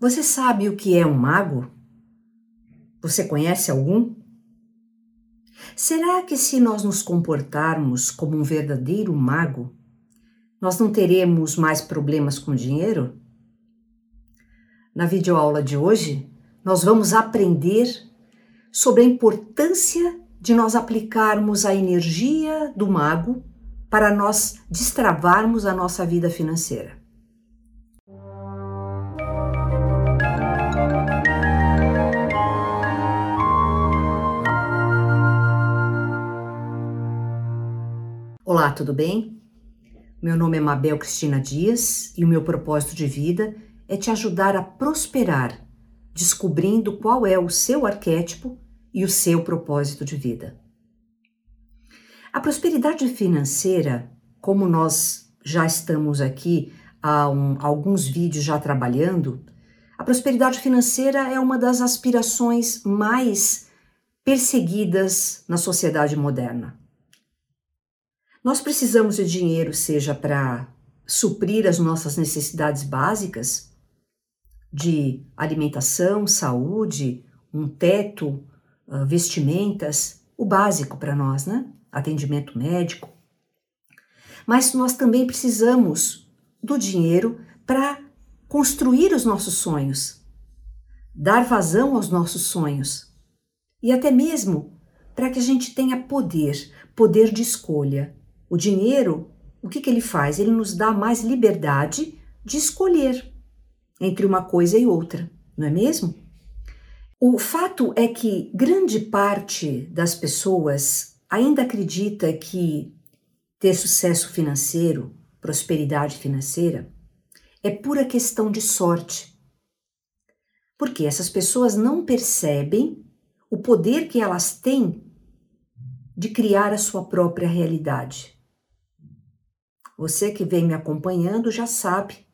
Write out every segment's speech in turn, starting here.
Você sabe o que é um mago? Você conhece algum? Será que se nós nos comportarmos como um verdadeiro mago, nós não teremos mais problemas com dinheiro? Na videoaula de hoje, nós vamos aprender sobre a importância de nós aplicarmos a energia do mago para nós destravarmos a nossa vida financeira. Olá, tudo bem? Meu nome é Mabel Cristina Dias e o meu propósito de vida é te ajudar a prosperar, descobrindo qual é o seu arquétipo e o seu propósito de vida. A prosperidade financeira, como nós já estamos aqui há um, alguns vídeos já trabalhando, a prosperidade financeira é uma das aspirações mais perseguidas na sociedade moderna. Nós precisamos de dinheiro, seja para suprir as nossas necessidades básicas de alimentação, saúde, um teto, ah, vestimentas, o básico para nós, né? Atendimento médico. Mas nós também precisamos do dinheiro para construir os nossos sonhos, dar vazão aos nossos sonhos e até mesmo para que a gente tenha poder, poder de escolha, o dinheiro, o que, que ele faz? Ele nos dá mais liberdade de escolher entre uma coisa e outra, não é mesmo? O fato é que grande parte das pessoas ainda acredita que ter sucesso financeiro, prosperidade financeira, é pura questão de sorte. Porque essas pessoas não percebem o poder que elas têm de criar a sua própria realidade. Você que vem me acompanhando já sabe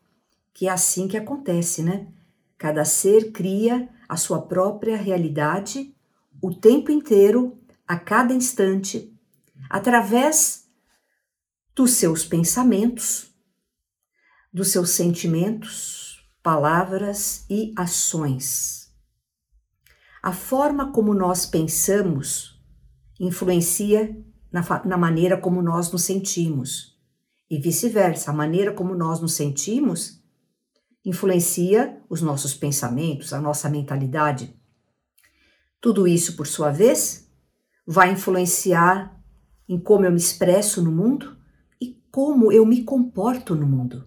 que é assim que acontece, né? Cada ser cria a sua própria realidade o tempo inteiro, a cada instante, através dos seus pensamentos, dos seus sentimentos, palavras e ações. A forma como nós pensamos influencia na, na maneira como nós nos sentimos e vice-versa. A maneira como nós nos sentimos influencia os nossos pensamentos, a nossa mentalidade. Tudo isso, por sua vez, vai influenciar em como eu me expresso no mundo e como eu me comporto no mundo.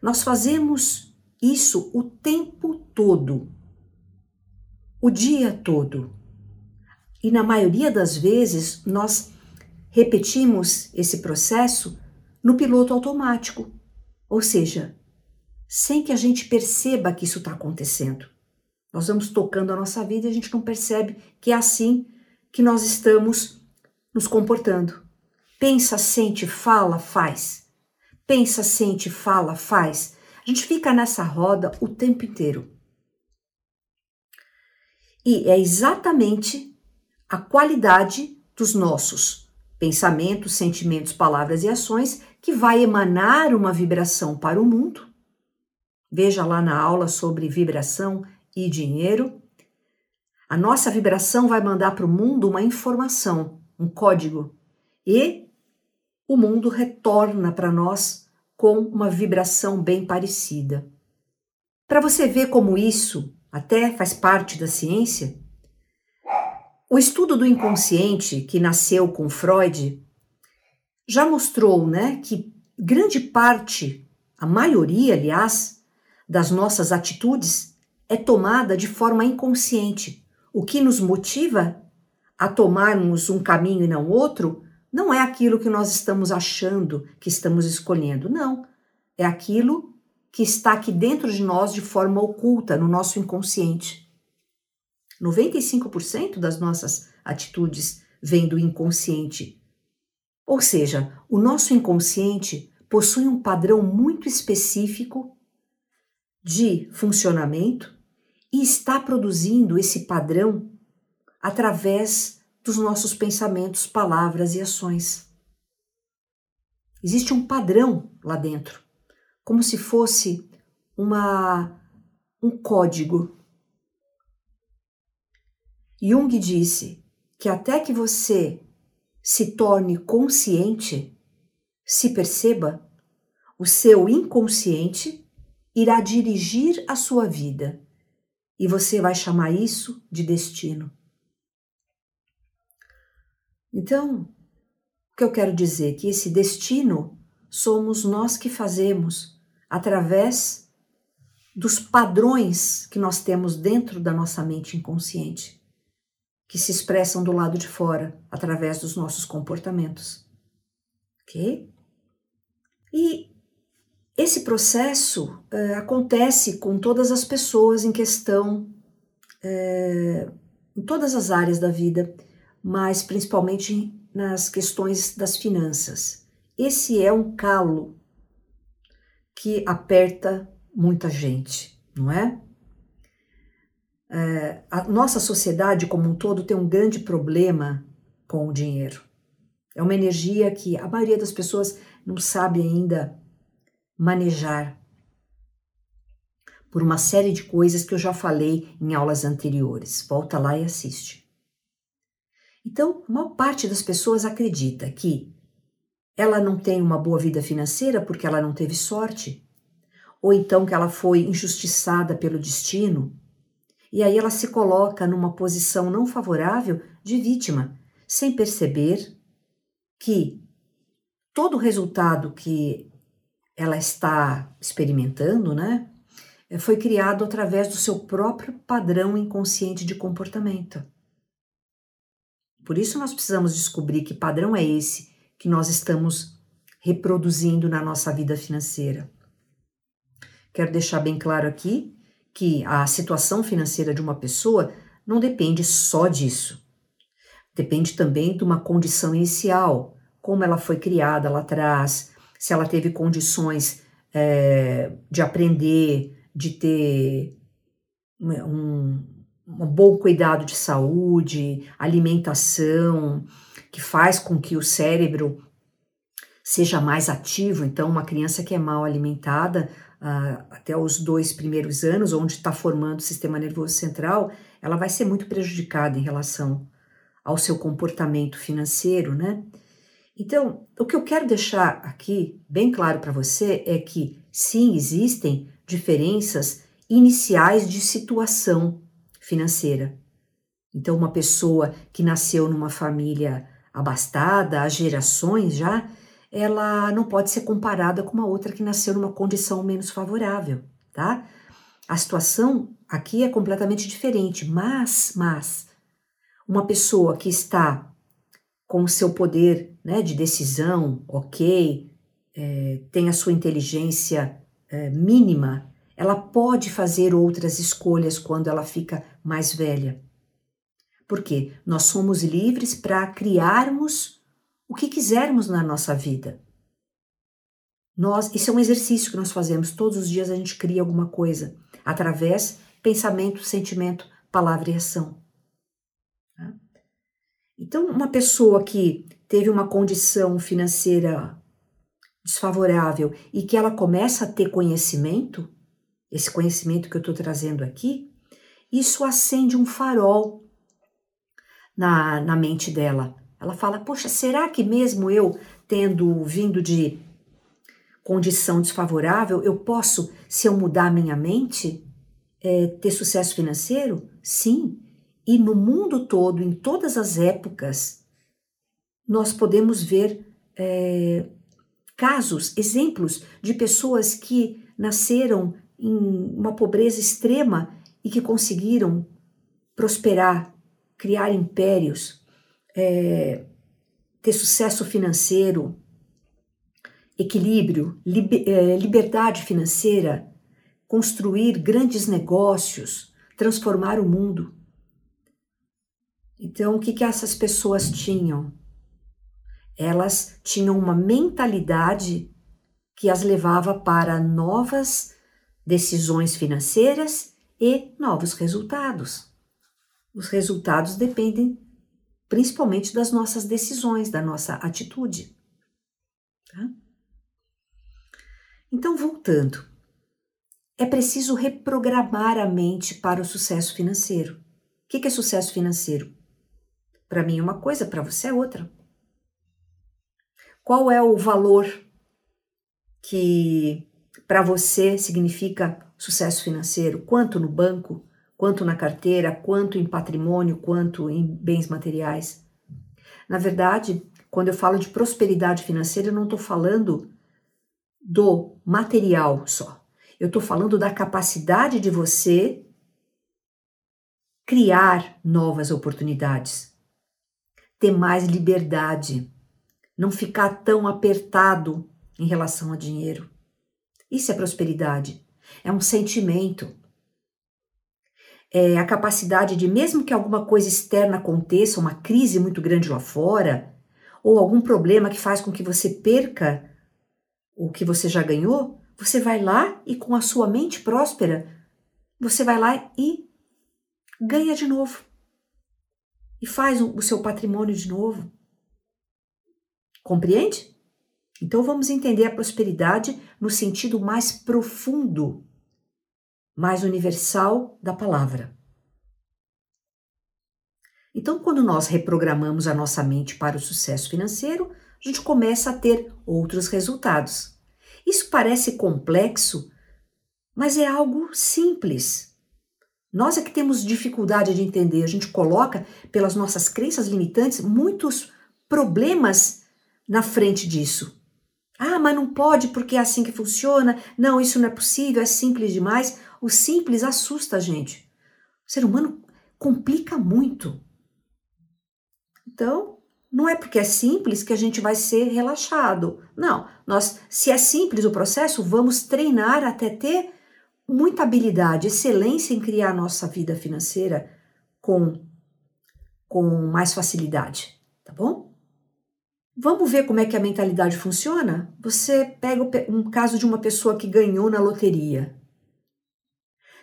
Nós fazemos isso o tempo todo, o dia todo. E na maioria das vezes nós repetimos esse processo no piloto automático, ou seja, sem que a gente perceba que isso está acontecendo. Nós vamos tocando a nossa vida e a gente não percebe que é assim que nós estamos nos comportando. Pensa, sente, fala, faz. Pensa, sente, fala, faz. A gente fica nessa roda o tempo inteiro. E é exatamente a qualidade dos nossos pensamentos, sentimentos, palavras e ações que vai emanar uma vibração para o mundo. Veja lá na aula sobre vibração e dinheiro. A nossa vibração vai mandar para o mundo uma informação, um código, e o mundo retorna para nós com uma vibração bem parecida. Para você ver como isso até faz parte da ciência, o estudo do inconsciente, que nasceu com Freud, já mostrou né, que grande parte, a maioria, aliás, das nossas atitudes é tomada de forma inconsciente. O que nos motiva a tomarmos um caminho e não outro não é aquilo que nós estamos achando que estamos escolhendo, não. É aquilo que está aqui dentro de nós de forma oculta, no nosso inconsciente. 95% das nossas atitudes vêm do inconsciente. Ou seja, o nosso inconsciente possui um padrão muito específico de funcionamento e está produzindo esse padrão através dos nossos pensamentos, palavras e ações. Existe um padrão lá dentro, como se fosse uma um código. Jung disse que até que você se torne consciente, se perceba, o seu inconsciente irá dirigir a sua vida e você vai chamar isso de destino. Então, o que eu quero dizer é que esse destino somos nós que fazemos através dos padrões que nós temos dentro da nossa mente inconsciente, que se expressam do lado de fora através dos nossos comportamentos. Ok? E esse processo é, acontece com todas as pessoas em questão, é, em todas as áreas da vida, mas principalmente nas questões das finanças. Esse é um calo que aperta muita gente, não é? É? A nossa sociedade como um todo tem um grande problema com o dinheiro. É uma energia que a maioria das pessoas não sabe ainda manejar por uma série de coisas que eu já falei em aulas anteriores. Volta lá e assiste. Então, a maior parte das pessoas acredita que ela não tem uma boa vida financeira porque ela não teve sorte, ou então que ela foi injustiçada pelo destino, e aí ela se coloca numa posição não favorável de vítima, sem perceber que todo o resultado que ela está experimentando, né, foi criado através do seu próprio padrão inconsciente de comportamento. Por isso nós precisamos descobrir que padrão é esse que nós estamos reproduzindo na nossa vida financeira. Quero deixar bem claro aqui que a situação financeira de uma pessoa não depende só disso. Depende também de uma condição inicial, como ela foi criada lá atrás, se ela teve condições é, de aprender, de ter um, um bom cuidado de saúde, alimentação, que faz com que o cérebro seja mais ativo. Então, uma criança que é mal alimentada até os dois primeiros anos, onde está formando o sistema nervoso central, ela vai ser muito prejudicada em relação ao seu comportamento financeiro, né? Então, o que eu quero deixar aqui bem claro para você é que sim, existem diferenças iniciais de situação financeira. Então, uma pessoa que nasceu numa família abastada, há gerações já, ela não pode ser comparada com uma outra que nasceu numa condição menos favorável, tá? A situação aqui é completamente diferente, mas, mas, uma pessoa que está com o seu poder né, de decisão, ok, é, tem a sua inteligência é, mínima, ela pode fazer outras escolhas quando ela fica mais velha. Porque nós somos livres para criarmos o que quisermos na nossa vida. Nós, isso é um exercício que nós fazemos todos os dias, a gente cria alguma coisa através pensamento, sentimento, palavra e ação. Tá? Então, uma pessoa que teve uma condição financeira desfavorável e que ela começa a ter conhecimento, esse conhecimento que eu estou trazendo aqui, isso acende um farol na, na mente dela. Ela fala: Poxa, será que mesmo eu tendo vindo de condição desfavorável, eu posso, se eu mudar minha mente, é, ter sucesso financeiro? Sim. E no mundo todo, em todas as épocas, nós podemos ver é, casos, exemplos de pessoas que nasceram em uma pobreza extrema e que conseguiram prosperar, criar impérios, é, ter sucesso financeiro, equilíbrio, liber, é, liberdade financeira, construir grandes negócios, transformar o mundo. Então, o que, que essas pessoas tinham? Elas tinham uma mentalidade que as levava para novas decisões financeiras e novos resultados. Os resultados dependem principalmente das nossas decisões, da nossa atitude. Tá? Então, voltando, é preciso reprogramar a mente para o sucesso financeiro. O que é sucesso financeiro? Para mim é uma coisa, para você é outra. Qual é o valor que para você significa sucesso financeiro? Quanto no banco? Quanto na carteira? Quanto em patrimônio? Quanto em bens materiais? Na verdade, quando eu falo de prosperidade financeira, eu não estou falando do material só. Eu estou falando da capacidade de você criar novas oportunidades, ter mais liberdade, não ficar tão apertado em relação a dinheiro. Isso é prosperidade. É um sentimento. É a capacidade de, mesmo que alguma coisa externa aconteça, uma crise muito grande lá fora, ou algum problema que faz com que você perca o que você já ganhou, você vai lá e com a sua mente próspera, você vai lá e ganha de novo. E faz o seu patrimônio de novo. Compreende? Então vamos entender a prosperidade no sentido mais profundo, mais universal da palavra. Então, quando nós reprogramamos a nossa mente para o sucesso financeiro, a gente começa a ter outros resultados. Isso parece complexo, mas é algo simples. Nós é que temos dificuldade de entender, a gente coloca, pelas nossas crenças limitantes, muitos problemas na frente disso. Ah, mas não pode porque é assim que funciona. Não, isso não é possível, é simples demais. O simples assusta a gente. O ser humano complica muito. Então, não é porque é simples que a gente vai ser relaxado. Não, nós, se é simples o processo, vamos treinar até ter muita habilidade, excelência em criar a nossa vida financeira com, com mais facilidade, tá bom? Vamos ver como é que a mentalidade funciona? Você pega um caso de uma pessoa que ganhou na loteria.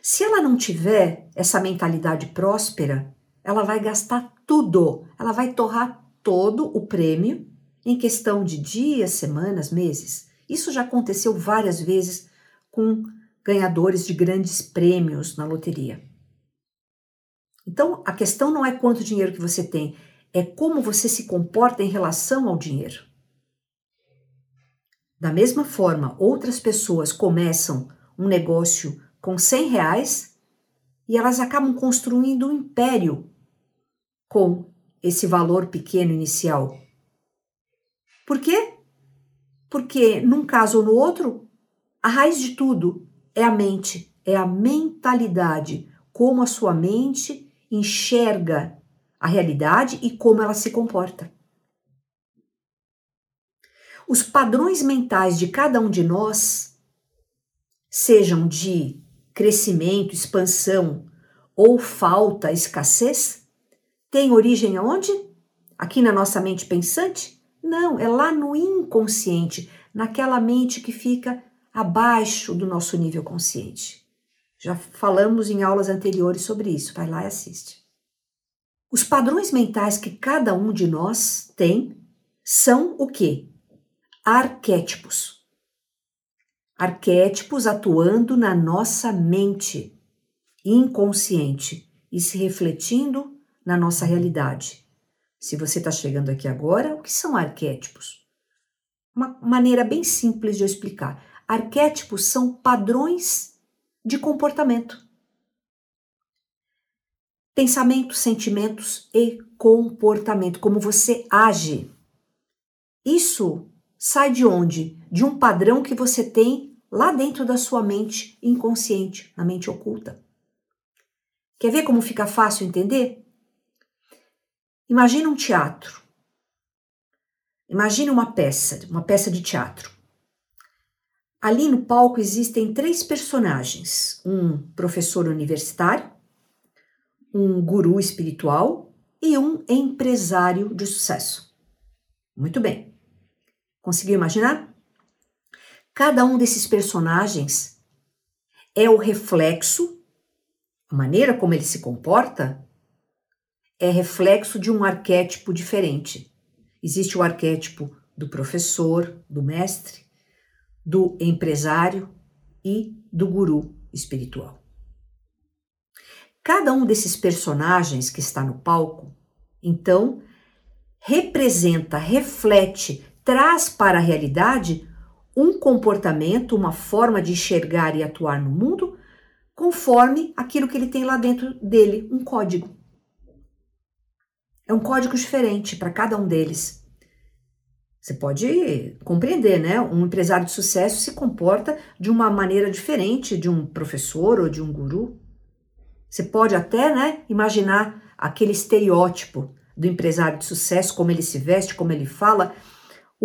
Se ela não tiver essa mentalidade próspera, ela vai gastar tudo, ela vai torrar todo o prêmio em questão de dias, semanas, meses. Isso já aconteceu várias vezes com ganhadores de grandes prêmios na loteria. Então, a questão não é quanto dinheiro que você tem, é como você se comporta em relação ao dinheiro. Da mesma forma, outras pessoas começam um negócio com 100 reais e elas acabam construindo um império com esse valor pequeno inicial. Por quê? Porque num caso ou no outro, a raiz de tudo é a mente, é a mentalidade, como a sua mente enxerga a realidade e como ela se comporta. Os padrões mentais de cada um de nós, sejam de crescimento, expansão ou falta, escassez, tem origem aonde? Aqui na nossa mente pensante? Não, é lá no inconsciente, naquela mente que fica abaixo do nosso nível consciente. Já falamos em aulas anteriores sobre isso, vai lá e assiste. Os padrões mentais que cada um de nós tem são o quê? Arquétipos. Arquétipos atuando na nossa mente inconsciente e se refletindo na nossa realidade. Se você está chegando aqui agora, o que são arquétipos? Uma maneira bem simples de eu explicar. Arquétipos são padrões de comportamento. Pensamentos, sentimentos e comportamento, como você age. Isso sai de onde? De um padrão que você tem lá dentro da sua mente inconsciente, na mente oculta. Quer ver como fica fácil entender? Imagina um teatro. Imagine uma peça, uma peça de teatro. Ali no palco existem três personagens: um professor universitário, um guru espiritual e um empresário de sucesso. Muito bem. Conseguiu imaginar? Cada um desses personagens é o reflexo, a maneira como ele se comporta é reflexo de um arquétipo diferente. Existe o arquétipo do professor, do mestre, do empresário e do guru, espiritual. Cada um desses personagens que está no palco, então, representa, reflete, traz para a realidade um comportamento, uma forma de enxergar e atuar no mundo conforme aquilo que ele tem lá dentro dele, um código. É um código diferente para cada um deles. Você pode compreender, né? Um empresário de sucesso se comporta de uma maneira diferente de um professor ou de um guru. Você pode até, né, imaginar aquele estereótipo do empresário de sucesso, como ele se veste, como ele fala.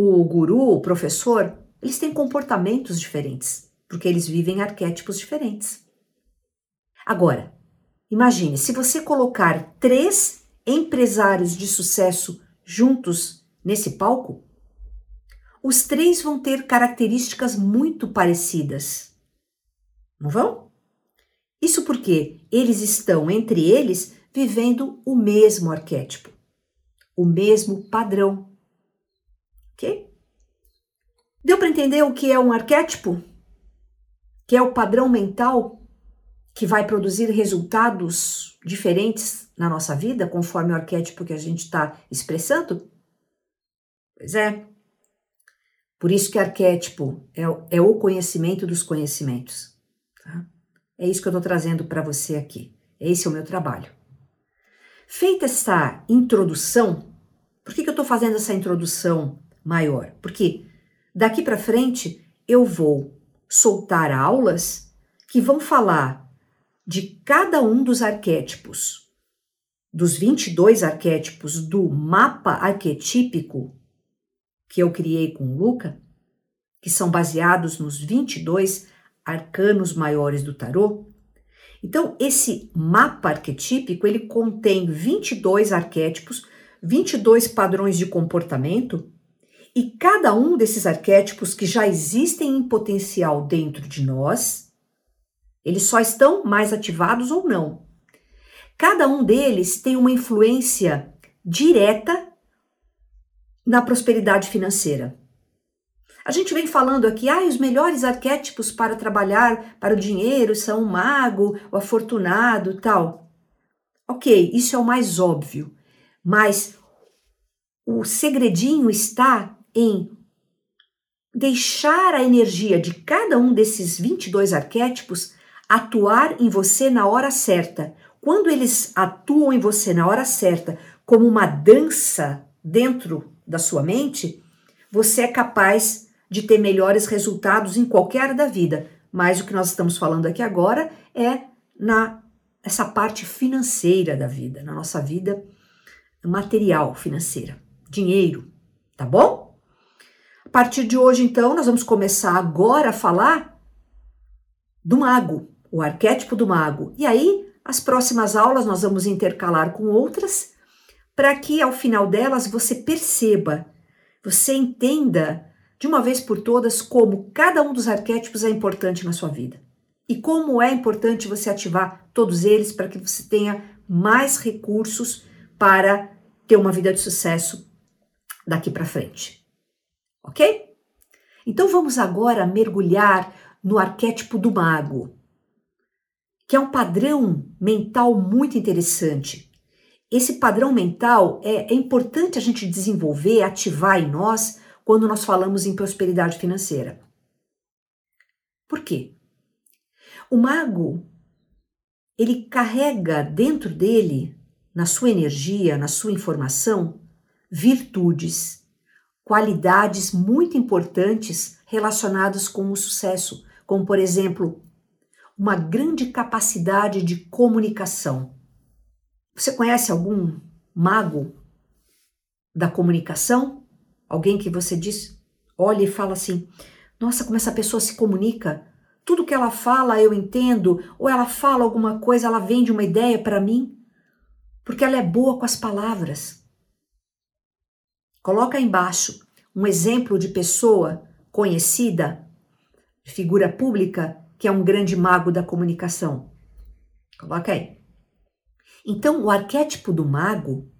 O guru, o professor, eles têm comportamentos diferentes, porque eles vivem arquétipos diferentes. Agora, imagine se você colocar três empresários de sucesso juntos nesse palco, os três vão ter características muito parecidas. Não vão? Isso porque eles estão, entre eles, vivendo o mesmo arquétipo, o mesmo padrão. Ok? Deu para entender o que é um arquétipo? Que é o padrão mental que vai produzir resultados diferentes na nossa vida, conforme o arquétipo que a gente está expressando? Pois é. Por isso que arquétipo é, é o conhecimento dos conhecimentos. Tá? É isso que eu estou trazendo para você aqui. Esse é o meu trabalho. Feita essa introdução, por que, que eu estou fazendo essa introdução maior? Porque daqui para frente eu vou soltar aulas que vão falar de cada um dos arquétipos, dos 22 arquétipos do mapa arquetípico que eu criei com o Luca, que são baseados nos 22 arcanos maiores do tarô. Então, esse mapa arquetípico, ele contém 22 arquétipos, 22 padrões de comportamento, e cada um desses arquétipos que já existem em potencial dentro de nós, eles só estão mais ativados ou não. Cada um deles tem uma influência direta na prosperidade financeira. A gente vem falando aqui, ah, os melhores arquétipos para trabalhar para o dinheiro são o mago, o afortunado, tal. Ok, isso é o mais óbvio, mas o segredinho está em deixar a energia de cada um desses 22 arquétipos atuar em você na hora certa. Quando eles atuam em você na hora certa, como uma dança dentro da sua mente, você é capaz de ter melhores resultados em qualquer área da vida. Mas o que nós estamos falando aqui agora é na essa parte financeira da vida, na nossa vida material financeira, dinheiro, tá bom? A partir de hoje, então, nós vamos começar agora a falar do mago, o arquétipo do mago. E aí, as próximas aulas nós vamos intercalar com outras, para que ao final delas você perceba, você entenda de uma vez por todas como cada um dos arquétipos é importante na sua vida. E como é importante você ativar todos eles para que você tenha mais recursos para ter uma vida de sucesso daqui para frente. Ok? Então vamos agora mergulhar no arquétipo do mago que é um padrão mental muito interessante. Esse padrão mental é, é importante a gente desenvolver, ativar em nós quando nós falamos em prosperidade financeira. Por quê? O mago, ele carrega dentro dele, na sua energia, na sua informação, virtudes, qualidades muito importantes relacionadas com o sucesso, como por exemplo, uma grande capacidade de comunicação. Você conhece algum mago da comunicação? Alguém que você diz, olha e fala assim: nossa, como essa pessoa se comunica. Tudo que ela fala eu entendo, ou ela fala alguma coisa, ela vende uma ideia para mim, porque ela é boa com as palavras. Coloca embaixo um exemplo de pessoa conhecida, figura pública, que é um grande mago da comunicação. Coloca aí. Então, o arquétipo do mago,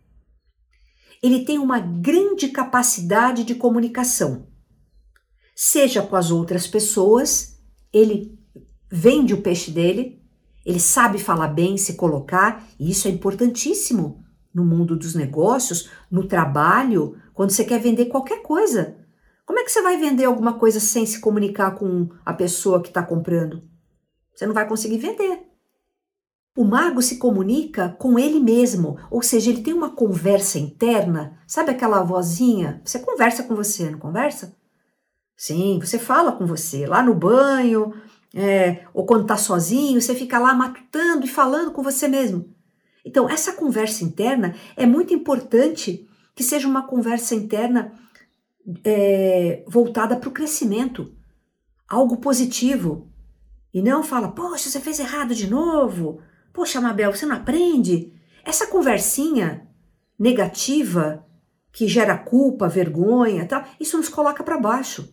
ele tem uma grande capacidade de comunicação. Seja com as outras pessoas, ele vende o peixe dele, ele sabe falar bem, se colocar, e isso é importantíssimo no mundo dos negócios, no trabalho, quando você quer vender qualquer coisa. Como é que você vai vender alguma coisa sem se comunicar com a pessoa que está comprando? Você não vai conseguir vender. O mago se comunica com ele mesmo, ou seja, ele tem uma conversa interna. Sabe aquela vozinha? Você conversa com você, não conversa? Sim, você fala com você lá no banho, é, ou quando está sozinho, você fica lá matutando e falando com você mesmo. Então, essa conversa interna é muito importante que seja uma conversa interna é, voltada para o crescimento, algo positivo. E não fala, poxa, você fez errado de novo. Poxa, Mabel, você não aprende? Essa conversinha negativa que gera culpa, vergonha, tal, isso nos coloca para baixo.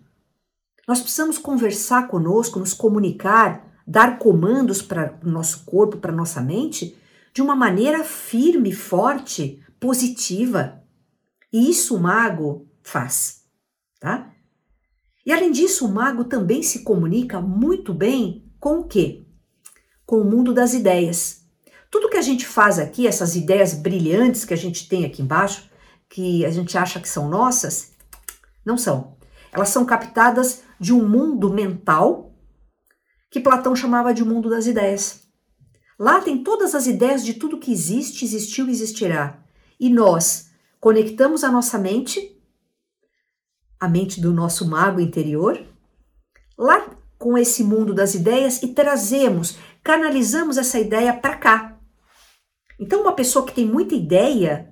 Nós precisamos conversar conosco, nos comunicar, dar comandos para o nosso corpo, para nossa mente, de uma maneira firme, forte, positiva. E isso o mago faz, tá? E além disso, o mago também se comunica muito bem com o quê? Com o mundo das ideias. Tudo que a gente faz aqui, essas ideias brilhantes que a gente tem aqui embaixo, que a gente acha que são nossas, não são. Elas são captadas de um mundo mental que Platão chamava de mundo das ideias. Lá tem todas as ideias de tudo que existe, existiu e existirá. E nós conectamos a nossa mente, a mente do nosso mago interior, lá com esse mundo das ideias e trazemos, canalizamos essa ideia para cá. Então, uma pessoa que tem muita ideia,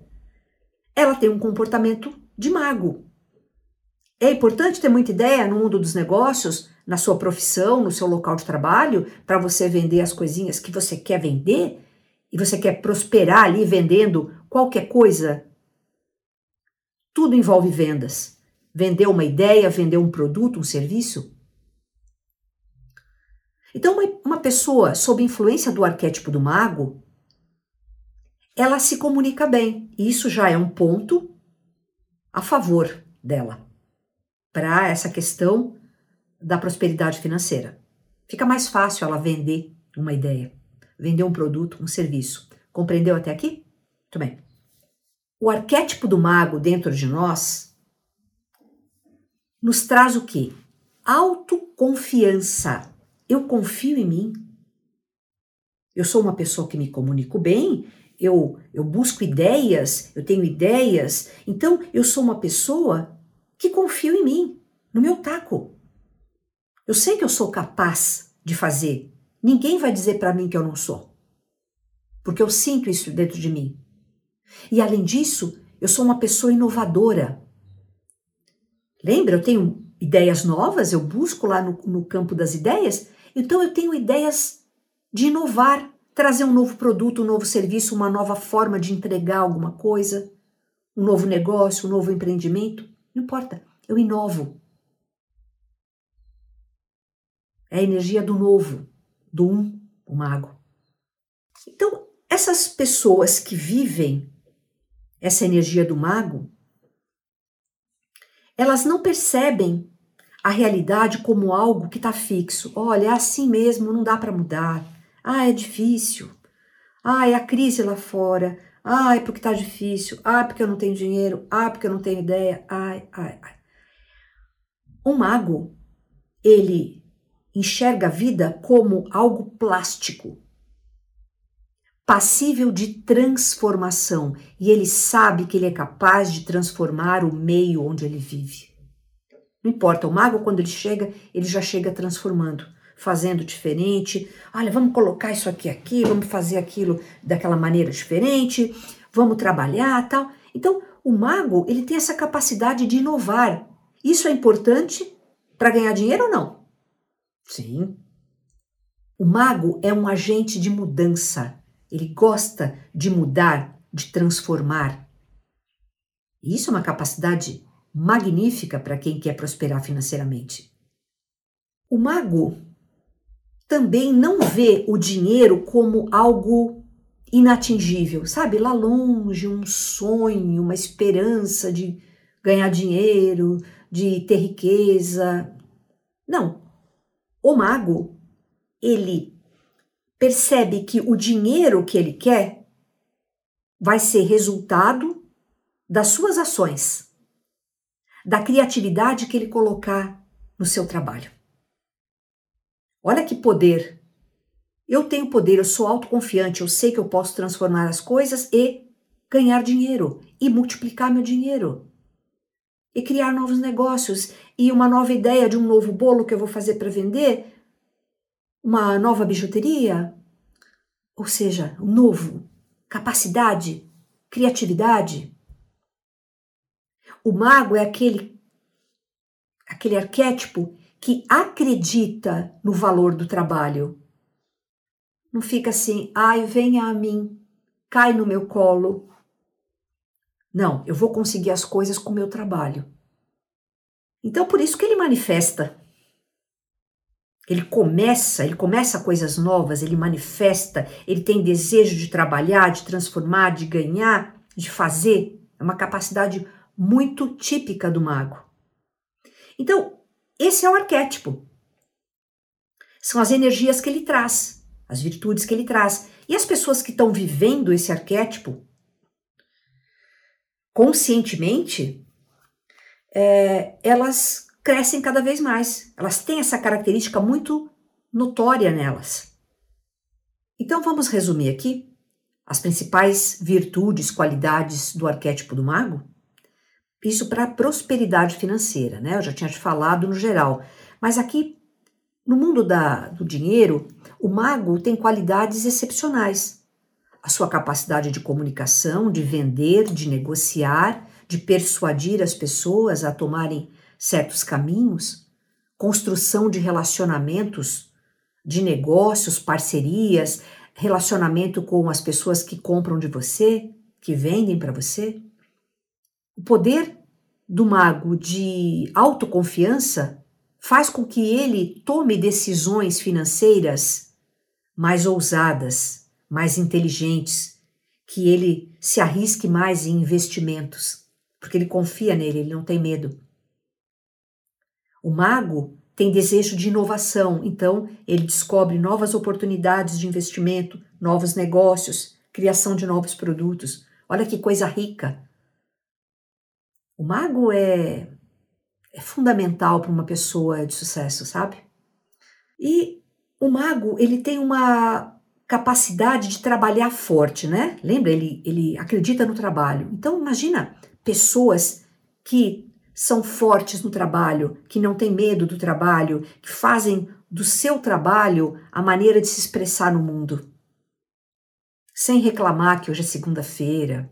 ela tem um comportamento de mago. É importante ter muita ideia no mundo dos negócios, na sua profissão, no seu local de trabalho, para você vender as coisinhas que você quer vender e você quer prosperar ali vendendo qualquer coisa. Tudo envolve vendas. Vender uma ideia, vender um produto, um serviço. Então, uma, pessoa sob influência do arquétipo do mago, ela se comunica bem. E isso já é um ponto a favor dela para essa questão da prosperidade financeira. Fica mais fácil ela vender uma ideia, vender um produto, um serviço. Compreendeu até aqui? Muito bem. O arquétipo do mago dentro de nós nos traz o quê? Autoconfiança. Eu confio em mim. Eu sou uma pessoa que me comunico bem, eu, eu busco ideias, eu tenho ideias, então eu sou uma pessoa que confio em mim, no meu taco. Eu sei que eu sou capaz de fazer. Ninguém vai dizer para mim que eu não sou. Porque eu sinto isso dentro de mim. E além disso, eu sou uma pessoa inovadora. Lembra, eu tenho ideias novas, eu busco lá no, no campo das ideias, então eu tenho ideias de inovar, trazer um novo produto, um novo serviço, uma nova forma de entregar alguma coisa, um novo negócio, um novo empreendimento. Não importa, eu inovo. É a energia do novo, do um, o mago. Então, essas pessoas que vivem essa energia do mago, elas não percebem a realidade como algo que está fixo. Olha, é assim mesmo, não dá para mudar. Ah, é difícil. Ah, é a crise lá fora. Ah, é porque está difícil. Ah, é porque eu não tenho dinheiro. Ah, é porque eu não tenho ideia. Ai, ai, ai. O mago, ele enxerga a vida como algo plástico, passível de transformação, e ele sabe que ele é capaz de transformar o meio onde ele vive. Não importa, o mago, quando ele chega, ele já chega transformando, fazendo diferente. Olha, vamos colocar isso aqui aqui, vamos fazer aquilo daquela maneira diferente, vamos trabalhar, tal. Então, o mago, ele tem essa capacidade de inovar. Isso é importante para ganhar dinheiro ou não? Sim. O mago é um agente de mudança. Ele gosta de mudar, de transformar. E isso é uma capacidade magnífica para quem quer prosperar financeiramente. O mago também não vê o dinheiro como algo inatingível, sabe? Lá longe, um sonho, uma esperança de ganhar dinheiro, de ter riqueza. Não. O mago, ele percebe que o dinheiro que ele quer vai ser resultado das suas ações, da criatividade que ele colocar no seu trabalho. Olha que poder! Eu tenho poder, eu sou autoconfiante, eu sei que eu posso transformar as coisas e ganhar dinheiro e multiplicar meu dinheiro e criar novos negócios e uma nova ideia de um novo bolo que eu vou fazer para vender, uma nova bijuteria, ou seja, um novo, capacidade, criatividade. O mago é aquele aquele arquétipo que acredita no valor do trabalho. Não fica assim, ai, venha a mim, cai no meu colo. Não, eu vou conseguir as coisas com o meu trabalho. Então, por isso que ele manifesta. Ele começa, ele começa coisas novas, ele manifesta, ele tem desejo de trabalhar, de transformar, de ganhar, de fazer. É uma capacidade muito típica do mago. Então, esse é o arquétipo. São as energias que ele traz, as virtudes que ele traz. E as pessoas que estão vivendo esse arquétipo conscientemente, é, elas crescem cada vez mais. Elas têm essa característica muito notória nelas. Então vamos resumir aqui as principais virtudes, qualidades do arquétipo do mago? Isso para a prosperidade financeira, né? Eu já tinha te falado no geral. Mas aqui, no mundo da, do dinheiro, o mago tem qualidades excepcionais. A sua capacidade de comunicação, de vender, de negociar, de persuadir as pessoas a tomarem certos caminhos, construção de relacionamentos, de negócios, parcerias, relacionamento com as pessoas que compram de você, que vendem para você. O poder do mago de autoconfiança faz com que ele tome decisões financeiras mais ousadas, mais inteligentes, que ele se arrisque mais em investimentos, porque ele confia nele, ele não tem medo. O mago tem desejo de inovação, então ele descobre novas oportunidades de investimento, novos negócios, criação de novos produtos. Olha que coisa rica! O mago é, é fundamental para uma pessoa de sucesso, sabe? E o mago, ele tem uma capacidade de trabalhar forte, né? Lembra? Ele, ele acredita no trabalho. Então, imagina pessoas que são fortes no trabalho, que não têm medo do trabalho, que fazem do seu trabalho a maneira de se expressar no mundo. Sem reclamar que hoje é segunda-feira,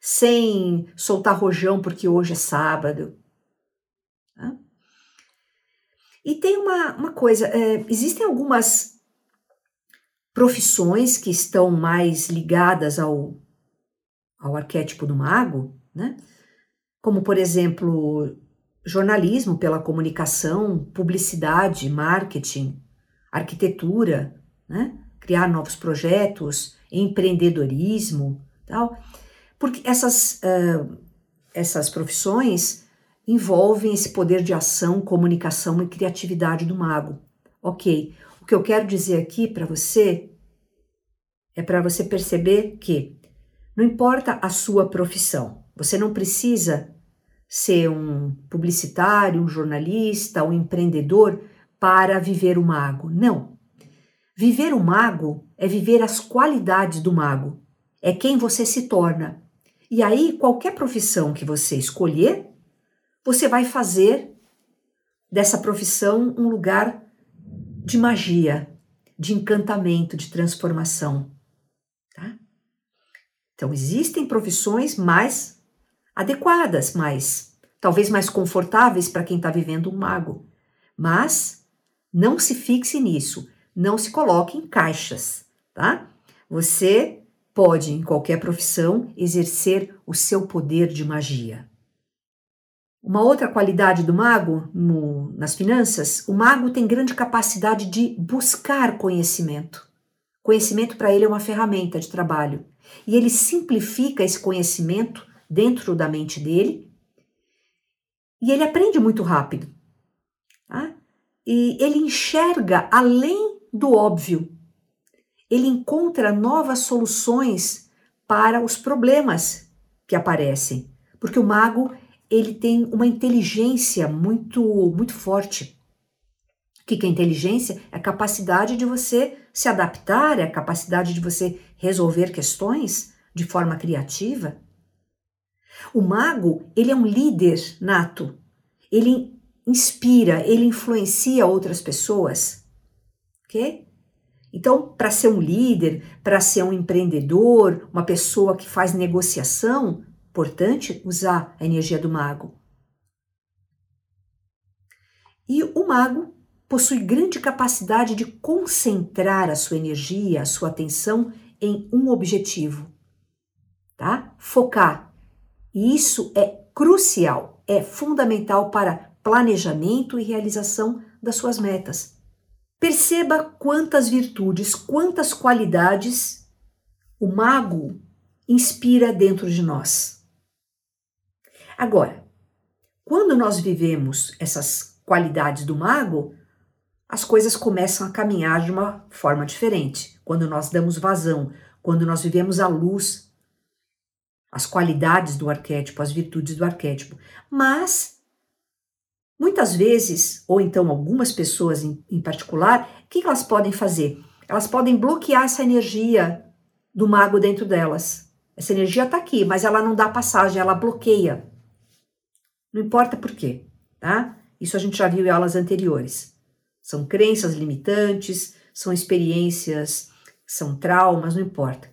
sem soltar rojão porque hoje é sábado. Tá? E tem uma, uma coisa: é, existem algumas profissões que estão mais ligadas ao, ao arquétipo do mago, né? Como, por exemplo, jornalismo pela comunicação, publicidade, marketing, arquitetura, né? criar novos projetos, empreendedorismo, tal. Porque essas, uh, essas profissões envolvem esse poder de ação, comunicação e criatividade do mago. Ok, o que eu quero dizer aqui para você é para você perceber que não importa a sua profissão, você não precisa ser um publicitário, um jornalista, um empreendedor para viver o mago. Não. Viver o mago é viver as qualidades do mago. É quem você se torna. E aí, qualquer profissão que você escolher, você vai fazer dessa profissão um lugar de magia, de encantamento, de transformação. Então, existem profissões mais adequadas, mais talvez mais confortáveis para quem está vivendo um mago. Mas não se fixe nisso, não se coloque em caixas, tá? Você pode, em qualquer profissão, exercer o seu poder de magia. Uma outra qualidade do mago no, nas finanças, o mago tem grande capacidade de buscar conhecimento. Conhecimento para ele é uma ferramenta de trabalho. E ele simplifica esse conhecimento dentro da mente dele e ele aprende muito rápido. Tá? E ele enxerga além do óbvio. Ele encontra novas soluções para os problemas que aparecem, porque o mago ele tem uma inteligência muito muito forte. O que é inteligência? É a capacidade de você se adaptar, é a capacidade de você resolver questões de forma criativa. O mago, ele é um líder nato. Ele inspira, ele influencia outras pessoas. OK? Então, para ser um líder, para ser um empreendedor, uma pessoa que faz negociação, importante usar a energia do mago. E o mago possui grande capacidade de concentrar a sua energia, a sua atenção em um objetivo, tá? Focar. E isso é crucial, é fundamental para planejamento e realização das suas metas. Perceba quantas virtudes, quantas qualidades o mago inspira dentro de nós. Agora, quando nós vivemos essas qualidades do mago, as coisas começam a caminhar de uma forma diferente. Quando nós damos vazão, quando nós vivemos à luz, as qualidades do arquétipo, as virtudes do arquétipo. Mas, muitas vezes, ou então algumas pessoas em, em particular, o que elas podem fazer? Elas podem bloquear essa energia do mago dentro delas. Essa energia está aqui, mas ela não dá passagem, ela bloqueia. Não importa por quê, tá? Isso a gente já viu em aulas anteriores. São crenças limitantes, são experiências, são traumas, não importa.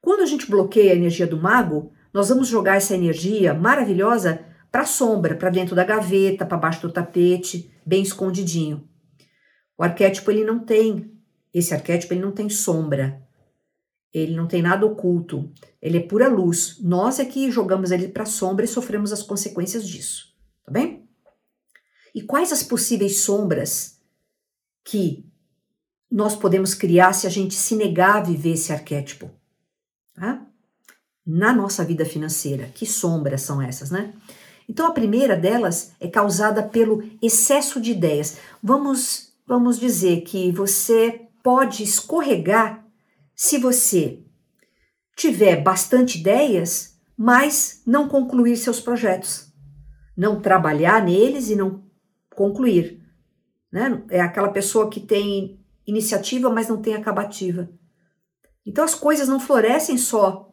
Quando a gente bloqueia a energia do mago, nós vamos jogar essa energia maravilhosa para a sombra, para dentro da gaveta, para baixo do tapete, bem escondidinho. O arquétipo ele não tem, esse arquétipo ele não tem sombra. Ele não tem nada oculto. Ele é pura luz. Nós é que jogamos ele para a sombra e sofremos as consequências disso. Tá bem? E quais as possíveis sombras que nós podemos criar se a gente se negar a viver esse arquétipo. Tá? Na nossa vida financeira, que sombras são essas, né? Então a primeira delas é causada pelo excesso de ideias. Vamos, vamos dizer que você pode escorregar se você tiver bastante ideias, mas não concluir seus projetos. Não trabalhar neles e não concluir. Né? É aquela pessoa que tem iniciativa, mas não tem acabativa. Então as coisas não florescem só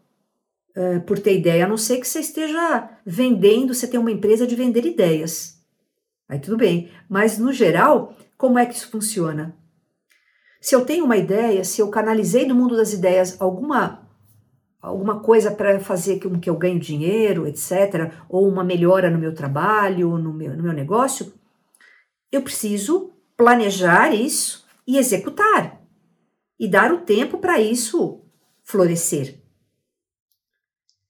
uh, por ter ideia, a não ser que você esteja vendendo, você tem uma empresa de vender ideias. Aí tudo bem. Mas no geral, como é que isso funciona? Se eu tenho uma ideia, se eu canalizei do mundo das ideias alguma alguma coisa para fazer com que eu ganhe dinheiro, etc., ou uma melhora no meu trabalho, no meu, no meu negócio, eu preciso planejar isso e executar e dar o tempo para isso florescer.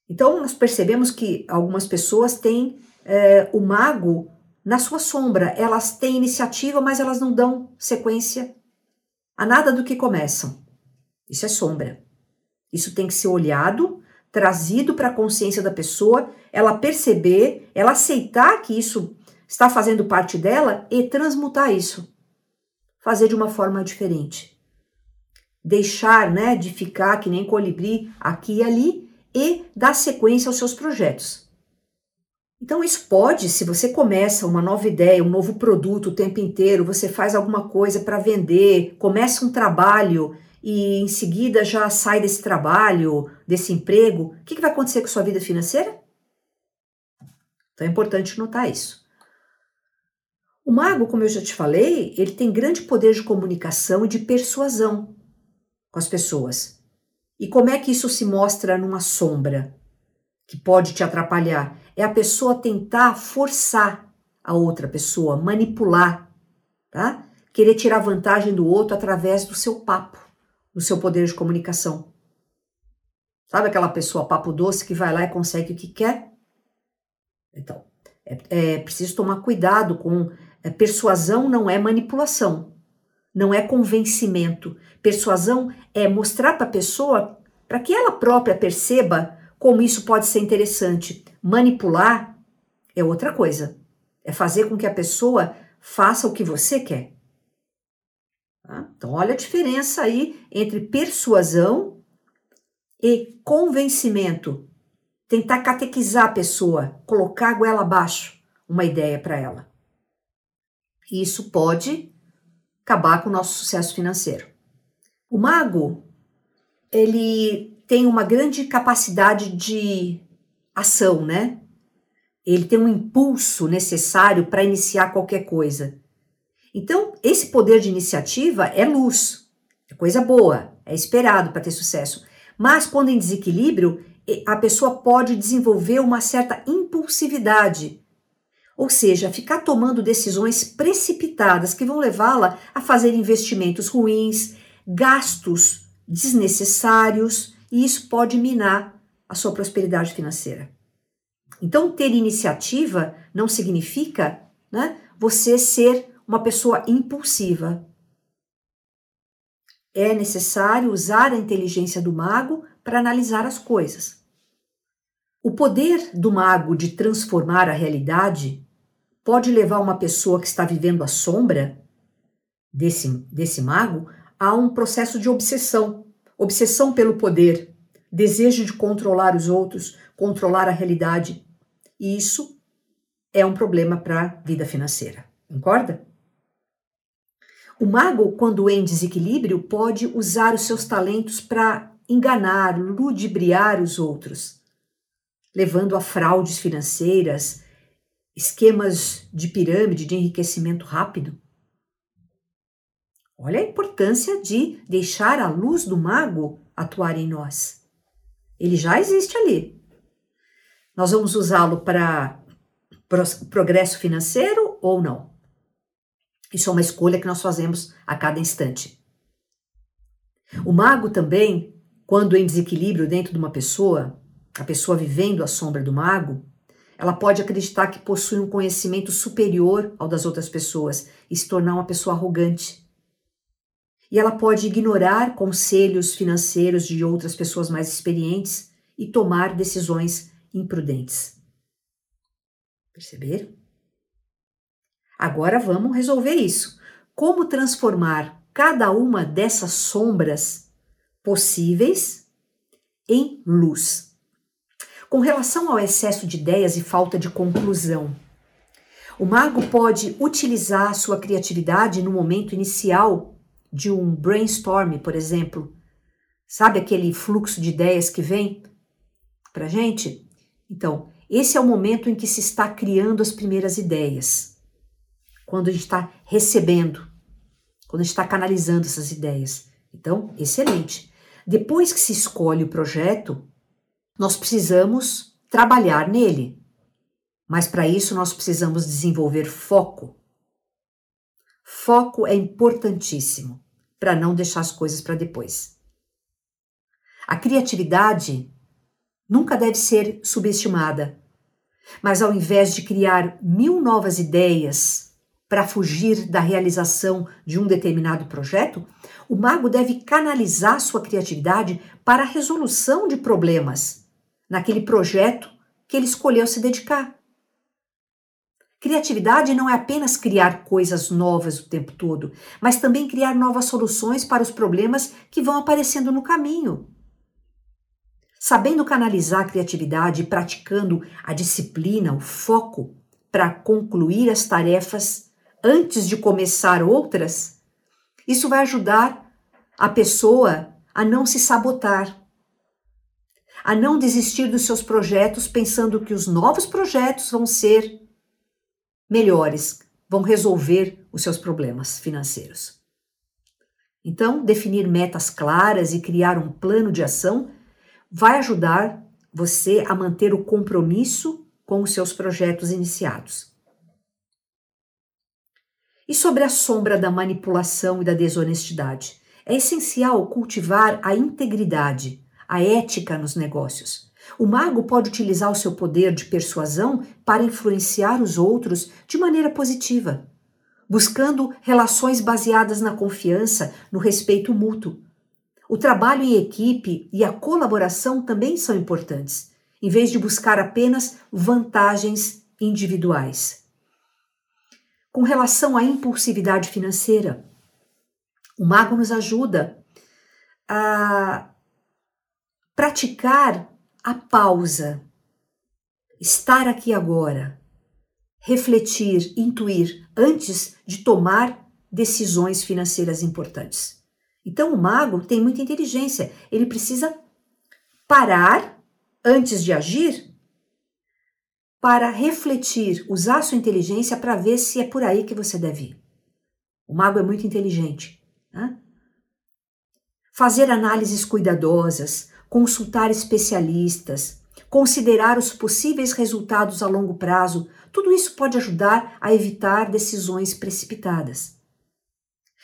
Então, nós percebemos que algumas pessoas têm é, o mago na sua sombra. Elas têm iniciativa, mas elas não dão sequência a nada do que começam. Isso é sombra. Isso tem que ser olhado, trazido para a consciência da pessoa, ela perceber, ela aceitar que isso está fazendo parte dela e transmutar isso. Fazer de uma forma diferente. Deixar, né, de ficar que nem colibri aqui e ali e dar sequência aos seus projetos. Então isso pode, se você começa uma nova ideia, um novo produto o tempo inteiro, você faz alguma coisa para vender, começa um trabalho e em seguida já sai desse trabalho, desse emprego, o que, que vai acontecer com sua vida financeira? Então é importante notar isso. O mago, como eu já te falei, ele tem grande poder de comunicação e de persuasão com as pessoas. E como é que isso se mostra numa sombra que pode te atrapalhar? É a pessoa tentar forçar a outra pessoa, manipular, tá? Querer tirar vantagem do outro através do seu papo, do seu poder de comunicação. Sabe aquela pessoa papo doce que vai lá e consegue o que quer? Então, é, é preciso tomar cuidado com persuasão não é manipulação, não é convencimento. Persuasão é mostrar para a pessoa, para que ela própria perceba como isso pode ser interessante. Manipular é outra coisa. É fazer com que a pessoa faça o que você quer. Tá? Então, olha a diferença aí entre persuasão e convencimento. Tentar catequizar a pessoa, colocar a goela abaixo uma ideia para ela. Isso pode acabar com o nosso sucesso financeiro. O mago, ele tem uma grande capacidade de ação, né? Ele tem um impulso necessário para iniciar qualquer coisa. Então, esse poder de iniciativa é luz, é coisa boa, é esperado para ter sucesso. Mas quando em desequilíbrio, a pessoa pode desenvolver uma certa impulsividade, ou seja, ficar tomando decisões precipitadas que vão levá-la a fazer investimentos ruins, gastos desnecessários, e isso pode minar a sua prosperidade financeira. Então, ter iniciativa não significa né, você ser uma pessoa impulsiva. É necessário usar a inteligência do mago para analisar as coisas. O poder do mago de transformar a realidade pode levar uma pessoa que está vivendo a sombra desse, desse mago a um processo de obsessão obsessão pelo poder, desejo de controlar os outros, controlar a realidade. E isso é um problema para a vida financeira. Concorda? O mago, quando em desequilíbrio, pode usar os seus talentos para enganar, ludibriar os outros, levando a fraudes financeiras, esquemas de pirâmide de enriquecimento rápido. Olha a importância de deixar a luz do mago atuar em nós. Ele já existe ali. Nós vamos usá-lo para progresso financeiro ou não? Isso é uma escolha que nós fazemos a cada instante. O mago também, quando em desequilíbrio dentro de uma pessoa, a pessoa vivendo a sombra do mago, ela pode acreditar que possui um conhecimento superior ao das outras pessoas e se tornar uma pessoa arrogante. E ela pode ignorar conselhos financeiros de outras pessoas mais experientes e tomar decisões imprudentes. Perceberam? Agora vamos resolver isso. Como transformar cada uma dessas sombras possíveis em luz? Com relação ao excesso de ideias e falta de conclusão, o mago pode utilizar sua criatividade no momento inicial de um brainstorm, por exemplo. Sabe aquele fluxo de ideias que vem para gente? Então, esse é o momento em que se está criando as primeiras ideias quando a gente está recebendo, quando a gente está canalizando essas ideias. Então, excelente. Depois que se escolhe o projeto, nós precisamos trabalhar nele. Mas para isso nós precisamos desenvolver foco. Foco é importantíssimo para não deixar as coisas para depois. A criatividade nunca deve ser subestimada, mas ao invés de criar mil novas ideias para fugir da realização de um determinado projeto, o mago deve canalizar sua criatividade para a resolução de problemas naquele projeto que ele escolheu se dedicar. Criatividade não é apenas criar coisas novas o tempo todo, mas também criar novas soluções para os problemas que vão aparecendo no caminho. Sabendo canalizar a criatividade e praticando a disciplina, o foco para concluir as tarefas antes de começar outras, isso vai ajudar a pessoa a não se sabotar, a não desistir dos seus projetos pensando que os novos projetos vão ser melhores, vão resolver os seus problemas financeiros. Então, definir metas claras e criar um plano de ação vai ajudar você a manter o compromisso com os seus projetos iniciados. E sobre a sombra da manipulação e da desonestidade? É essencial cultivar a integridade, a ética nos negócios. O mago pode utilizar o seu poder de persuasão para influenciar os outros de maneira positiva, buscando relações baseadas na confiança, no respeito mútuo. O trabalho em equipe e a colaboração também são importantes, em vez de buscar apenas vantagens individuais. Com relação à impulsividade financeira, O mago nos ajuda a praticar a pausa, estar aqui agora, refletir, intuir antes de tomar decisões financeiras importantes. Então, o mago tem muita inteligência, ele precisa parar antes de agir para refletir, usar sua inteligência para ver se é por aí que você deve ir. O mago é muito inteligente. Né? Fazer análises cuidadosas, consultar especialistas, considerar os possíveis resultados a longo prazo, tudo isso pode ajudar a evitar decisões precipitadas.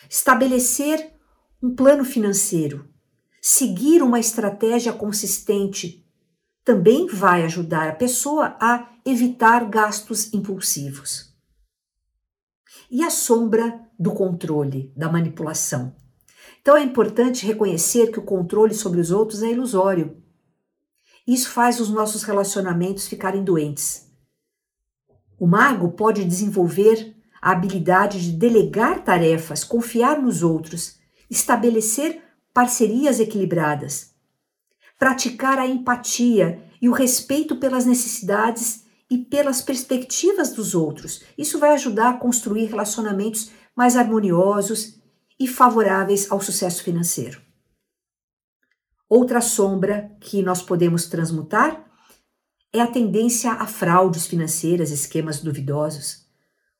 Estabelecer um plano financeiro, seguir uma estratégia consistente, também vai ajudar a pessoa a evitar gastos impulsivos. E a sombra do controle, da manipulação. Então é importante reconhecer que o controle sobre os outros é ilusório. Isso faz os nossos relacionamentos ficarem doentes. O mago pode desenvolver a habilidade de delegar tarefas, confiar nos outros, estabelecer parcerias equilibradas, praticar a empatia e o respeito pelas necessidades e pelas perspectivas dos outros. Isso vai ajudar a construir relacionamentos mais harmoniosos e favoráveis ao sucesso financeiro. Outra sombra que nós podemos transmutar é a tendência a fraudes financeiras, esquemas duvidosos.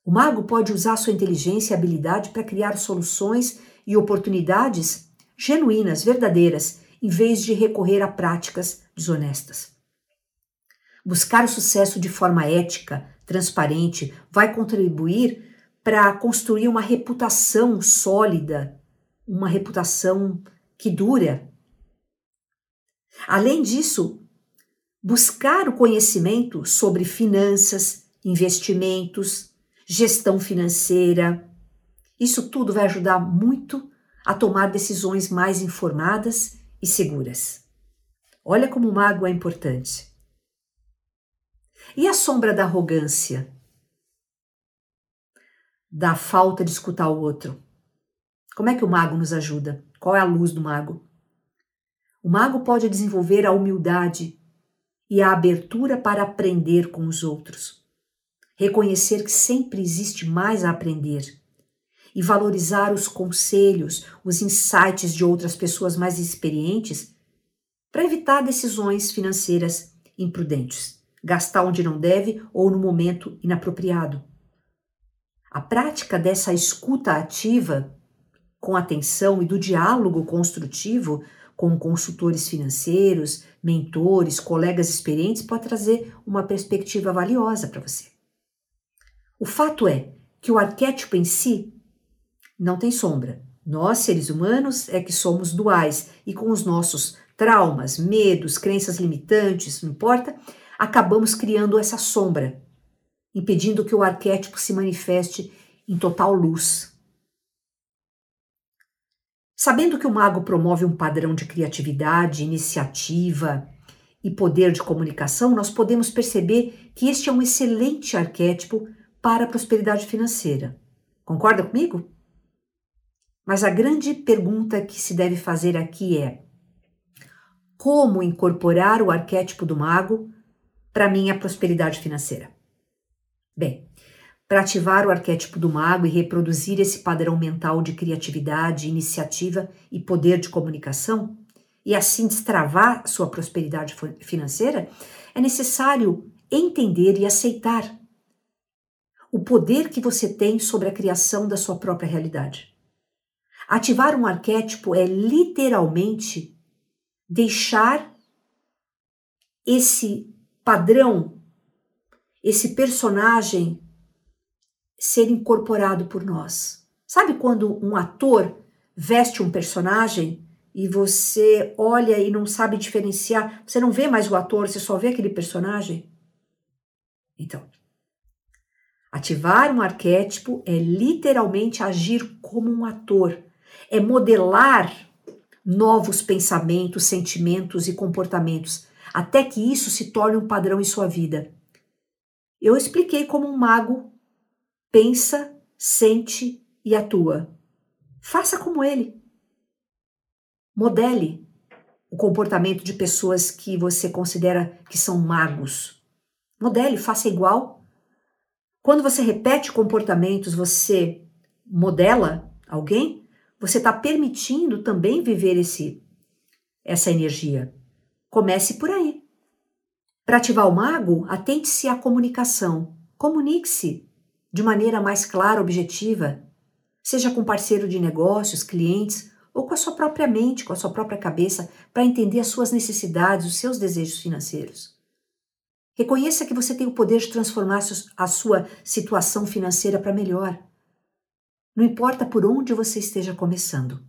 O mago pode usar sua inteligência e habilidade para criar soluções e oportunidades genuínas, verdadeiras, em vez de recorrer a práticas desonestas. Buscar o sucesso de forma ética, transparente, vai contribuir para construir uma reputação sólida, uma reputação que dura. Além disso, buscar o conhecimento sobre finanças, investimentos, gestão financeira, isso tudo vai ajudar muito a tomar decisões mais informadas e seguras. Olha como o mago é importante. E a sombra da arrogância? Da falta de escutar o outro. Como é que o mago nos ajuda? Qual é a luz do mago? O mago pode desenvolver a humildade e a abertura para aprender com os outros. Reconhecer que sempre existe mais a aprender e valorizar os conselhos, os insights de outras pessoas mais experientes para evitar decisões financeiras imprudentes, gastar onde não deve ou no momento inapropriado. A prática dessa escuta ativa, com atenção e do diálogo construtivo com consultores financeiros, mentores, colegas experientes, pode trazer uma perspectiva valiosa para você. O fato é que o arquétipo em si não tem sombra. Nós, seres humanos, é que somos duais e com os nossos traumas, medos, crenças limitantes, não importa, acabamos criando essa sombra impedindo que o arquétipo se manifeste em total luz. Sabendo que o mago promove um padrão de criatividade, iniciativa e poder de comunicação, nós podemos perceber que este é um excelente arquétipo para a prosperidade financeira. Concorda comigo? Mas a grande pergunta que se deve fazer aqui é: como incorporar o arquétipo do mago para minha prosperidade financeira? Bem, para ativar o arquétipo do mago e reproduzir esse padrão mental de criatividade, iniciativa e poder de comunicação, e assim destravar sua prosperidade financeira, é necessário entender e aceitar o poder que você tem sobre a criação da sua própria realidade. Ativar um arquétipo é literalmente deixar esse padrão esse personagem ser incorporado por nós. Sabe quando um ator veste um personagem e você olha e não sabe diferenciar, você não vê mais o ator, você só vê aquele personagem? Então, ativar um arquétipo é literalmente agir como um ator, é modelar novos pensamentos, sentimentos e comportamentos, até que isso se torne um padrão em sua vida. Eu expliquei como um mago pensa, sente e atua. Faça como ele. Modele o comportamento de pessoas que você considera que são magos. Modele, faça igual. Quando você repete comportamentos, você modela alguém, você está permitindo também viver esse essa energia. Comece por aí. Para ativar o mago, atente-se à comunicação. Comunique-se de maneira mais clara, objetiva, seja com parceiro de negócios, clientes ou com a sua própria mente, com a sua própria cabeça, para entender as suas necessidades, os seus desejos financeiros. Reconheça que você tem o poder de transformar a sua situação financeira para melhor. Não importa por onde você esteja começando.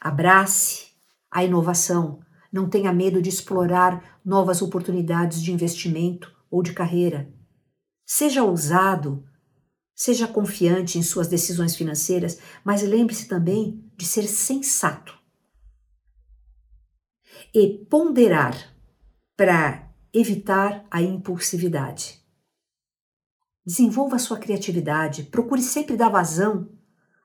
Abrace a inovação. Não tenha medo de explorar novas oportunidades de investimento ou de carreira. Seja ousado, seja confiante em suas decisões financeiras, mas lembre-se também de ser sensato e ponderar para evitar a impulsividade. Desenvolva sua criatividade, procure sempre dar vazão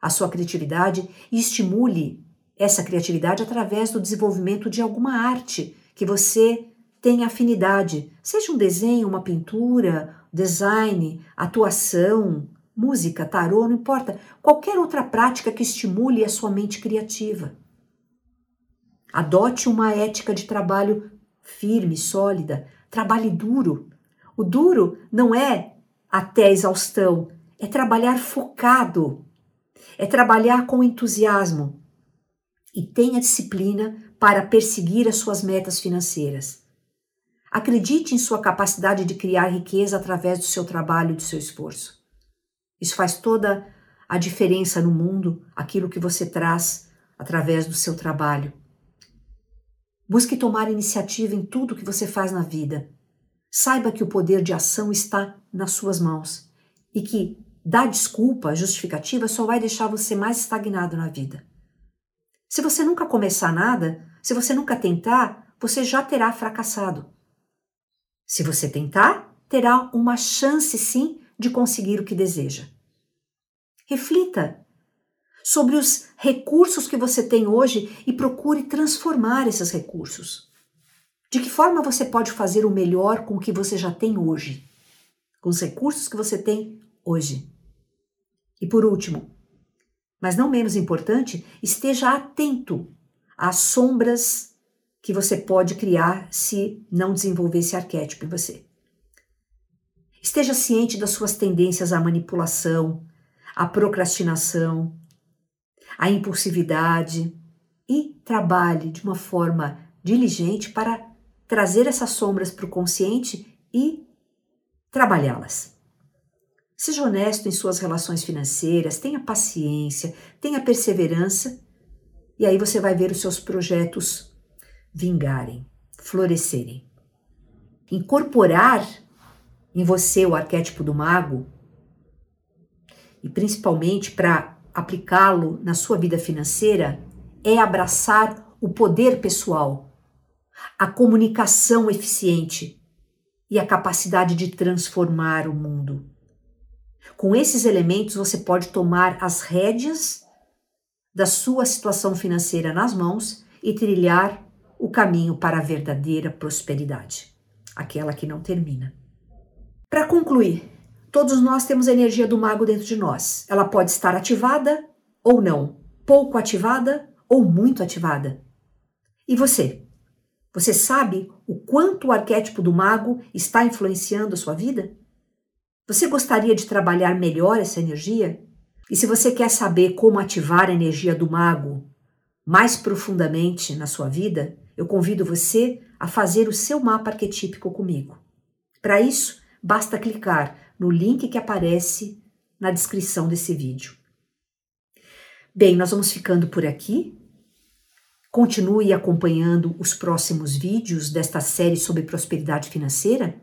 à sua criatividade e estimule essa criatividade através do desenvolvimento de alguma arte que você tenha afinidade, seja um desenho, uma pintura, design, atuação, música, tarô, não importa, qualquer outra prática que estimule a sua mente criativa. Adote uma ética de trabalho firme, sólida, trabalhe duro. O duro não é até a exaustão, é trabalhar focado, é trabalhar com entusiasmo, e tenha disciplina para perseguir as suas metas financeiras. Acredite em sua capacidade de criar riqueza através do seu trabalho e do seu esforço. Isso faz toda a diferença no mundo, aquilo que você traz através do seu trabalho. Busque tomar iniciativa em tudo que você faz na vida. Saiba que o poder de ação está nas suas mãos e que dar desculpa, justificativa, só vai deixar você mais estagnado na vida. Se você nunca começar nada, se você nunca tentar, você já terá fracassado. Se você tentar, terá uma chance sim de conseguir o que deseja. Reflita sobre os recursos que você tem hoje e procure transformar esses recursos. De que forma você pode fazer o melhor com o que você já tem hoje? Com os recursos que você tem hoje. E por último, mas não menos importante, esteja atento às sombras que você pode criar se não desenvolver esse arquétipo em você. Esteja ciente das suas tendências à manipulação, à procrastinação, à impulsividade e trabalhe de uma forma diligente para trazer essas sombras para o consciente e trabalhá-las. Seja honesto em suas relações financeiras, tenha paciência, tenha perseverança, e aí você vai ver os seus projetos vingarem, florescerem. Incorporar em você o arquétipo do mago, e principalmente para aplicá-lo na sua vida financeira, é abraçar o poder pessoal, a comunicação eficiente e a capacidade de transformar o mundo. Com esses elementos, você pode tomar as rédeas da sua situação financeira nas mãos e trilhar o caminho para a verdadeira prosperidade, aquela que não termina. Para concluir, todos nós temos a energia do mago dentro de nós. Ela pode estar ativada ou não, pouco ativada ou muito ativada. E você? Você sabe o quanto o arquétipo do mago está influenciando a sua vida? Você gostaria de trabalhar melhor essa energia? E se você quer saber como ativar a energia do mago mais profundamente na sua vida, eu convido você a fazer o seu mapa arquetípico comigo. Para isso, basta clicar no link que aparece na descrição desse vídeo. Bem, nós vamos ficando por aqui. Continue acompanhando os próximos vídeos desta série sobre prosperidade financeira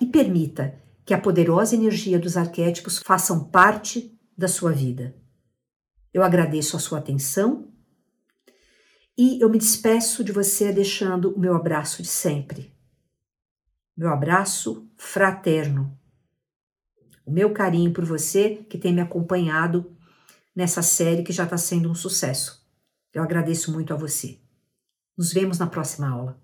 e permita que a poderosa energia dos arquétipos façam parte da sua vida. Eu agradeço a sua atenção e eu me despeço de você deixando o meu abraço de sempre. Meu abraço fraterno. O meu carinho por você que tem me acompanhado nessa série que já está sendo um sucesso. Eu agradeço muito a você. Nos vemos na próxima aula.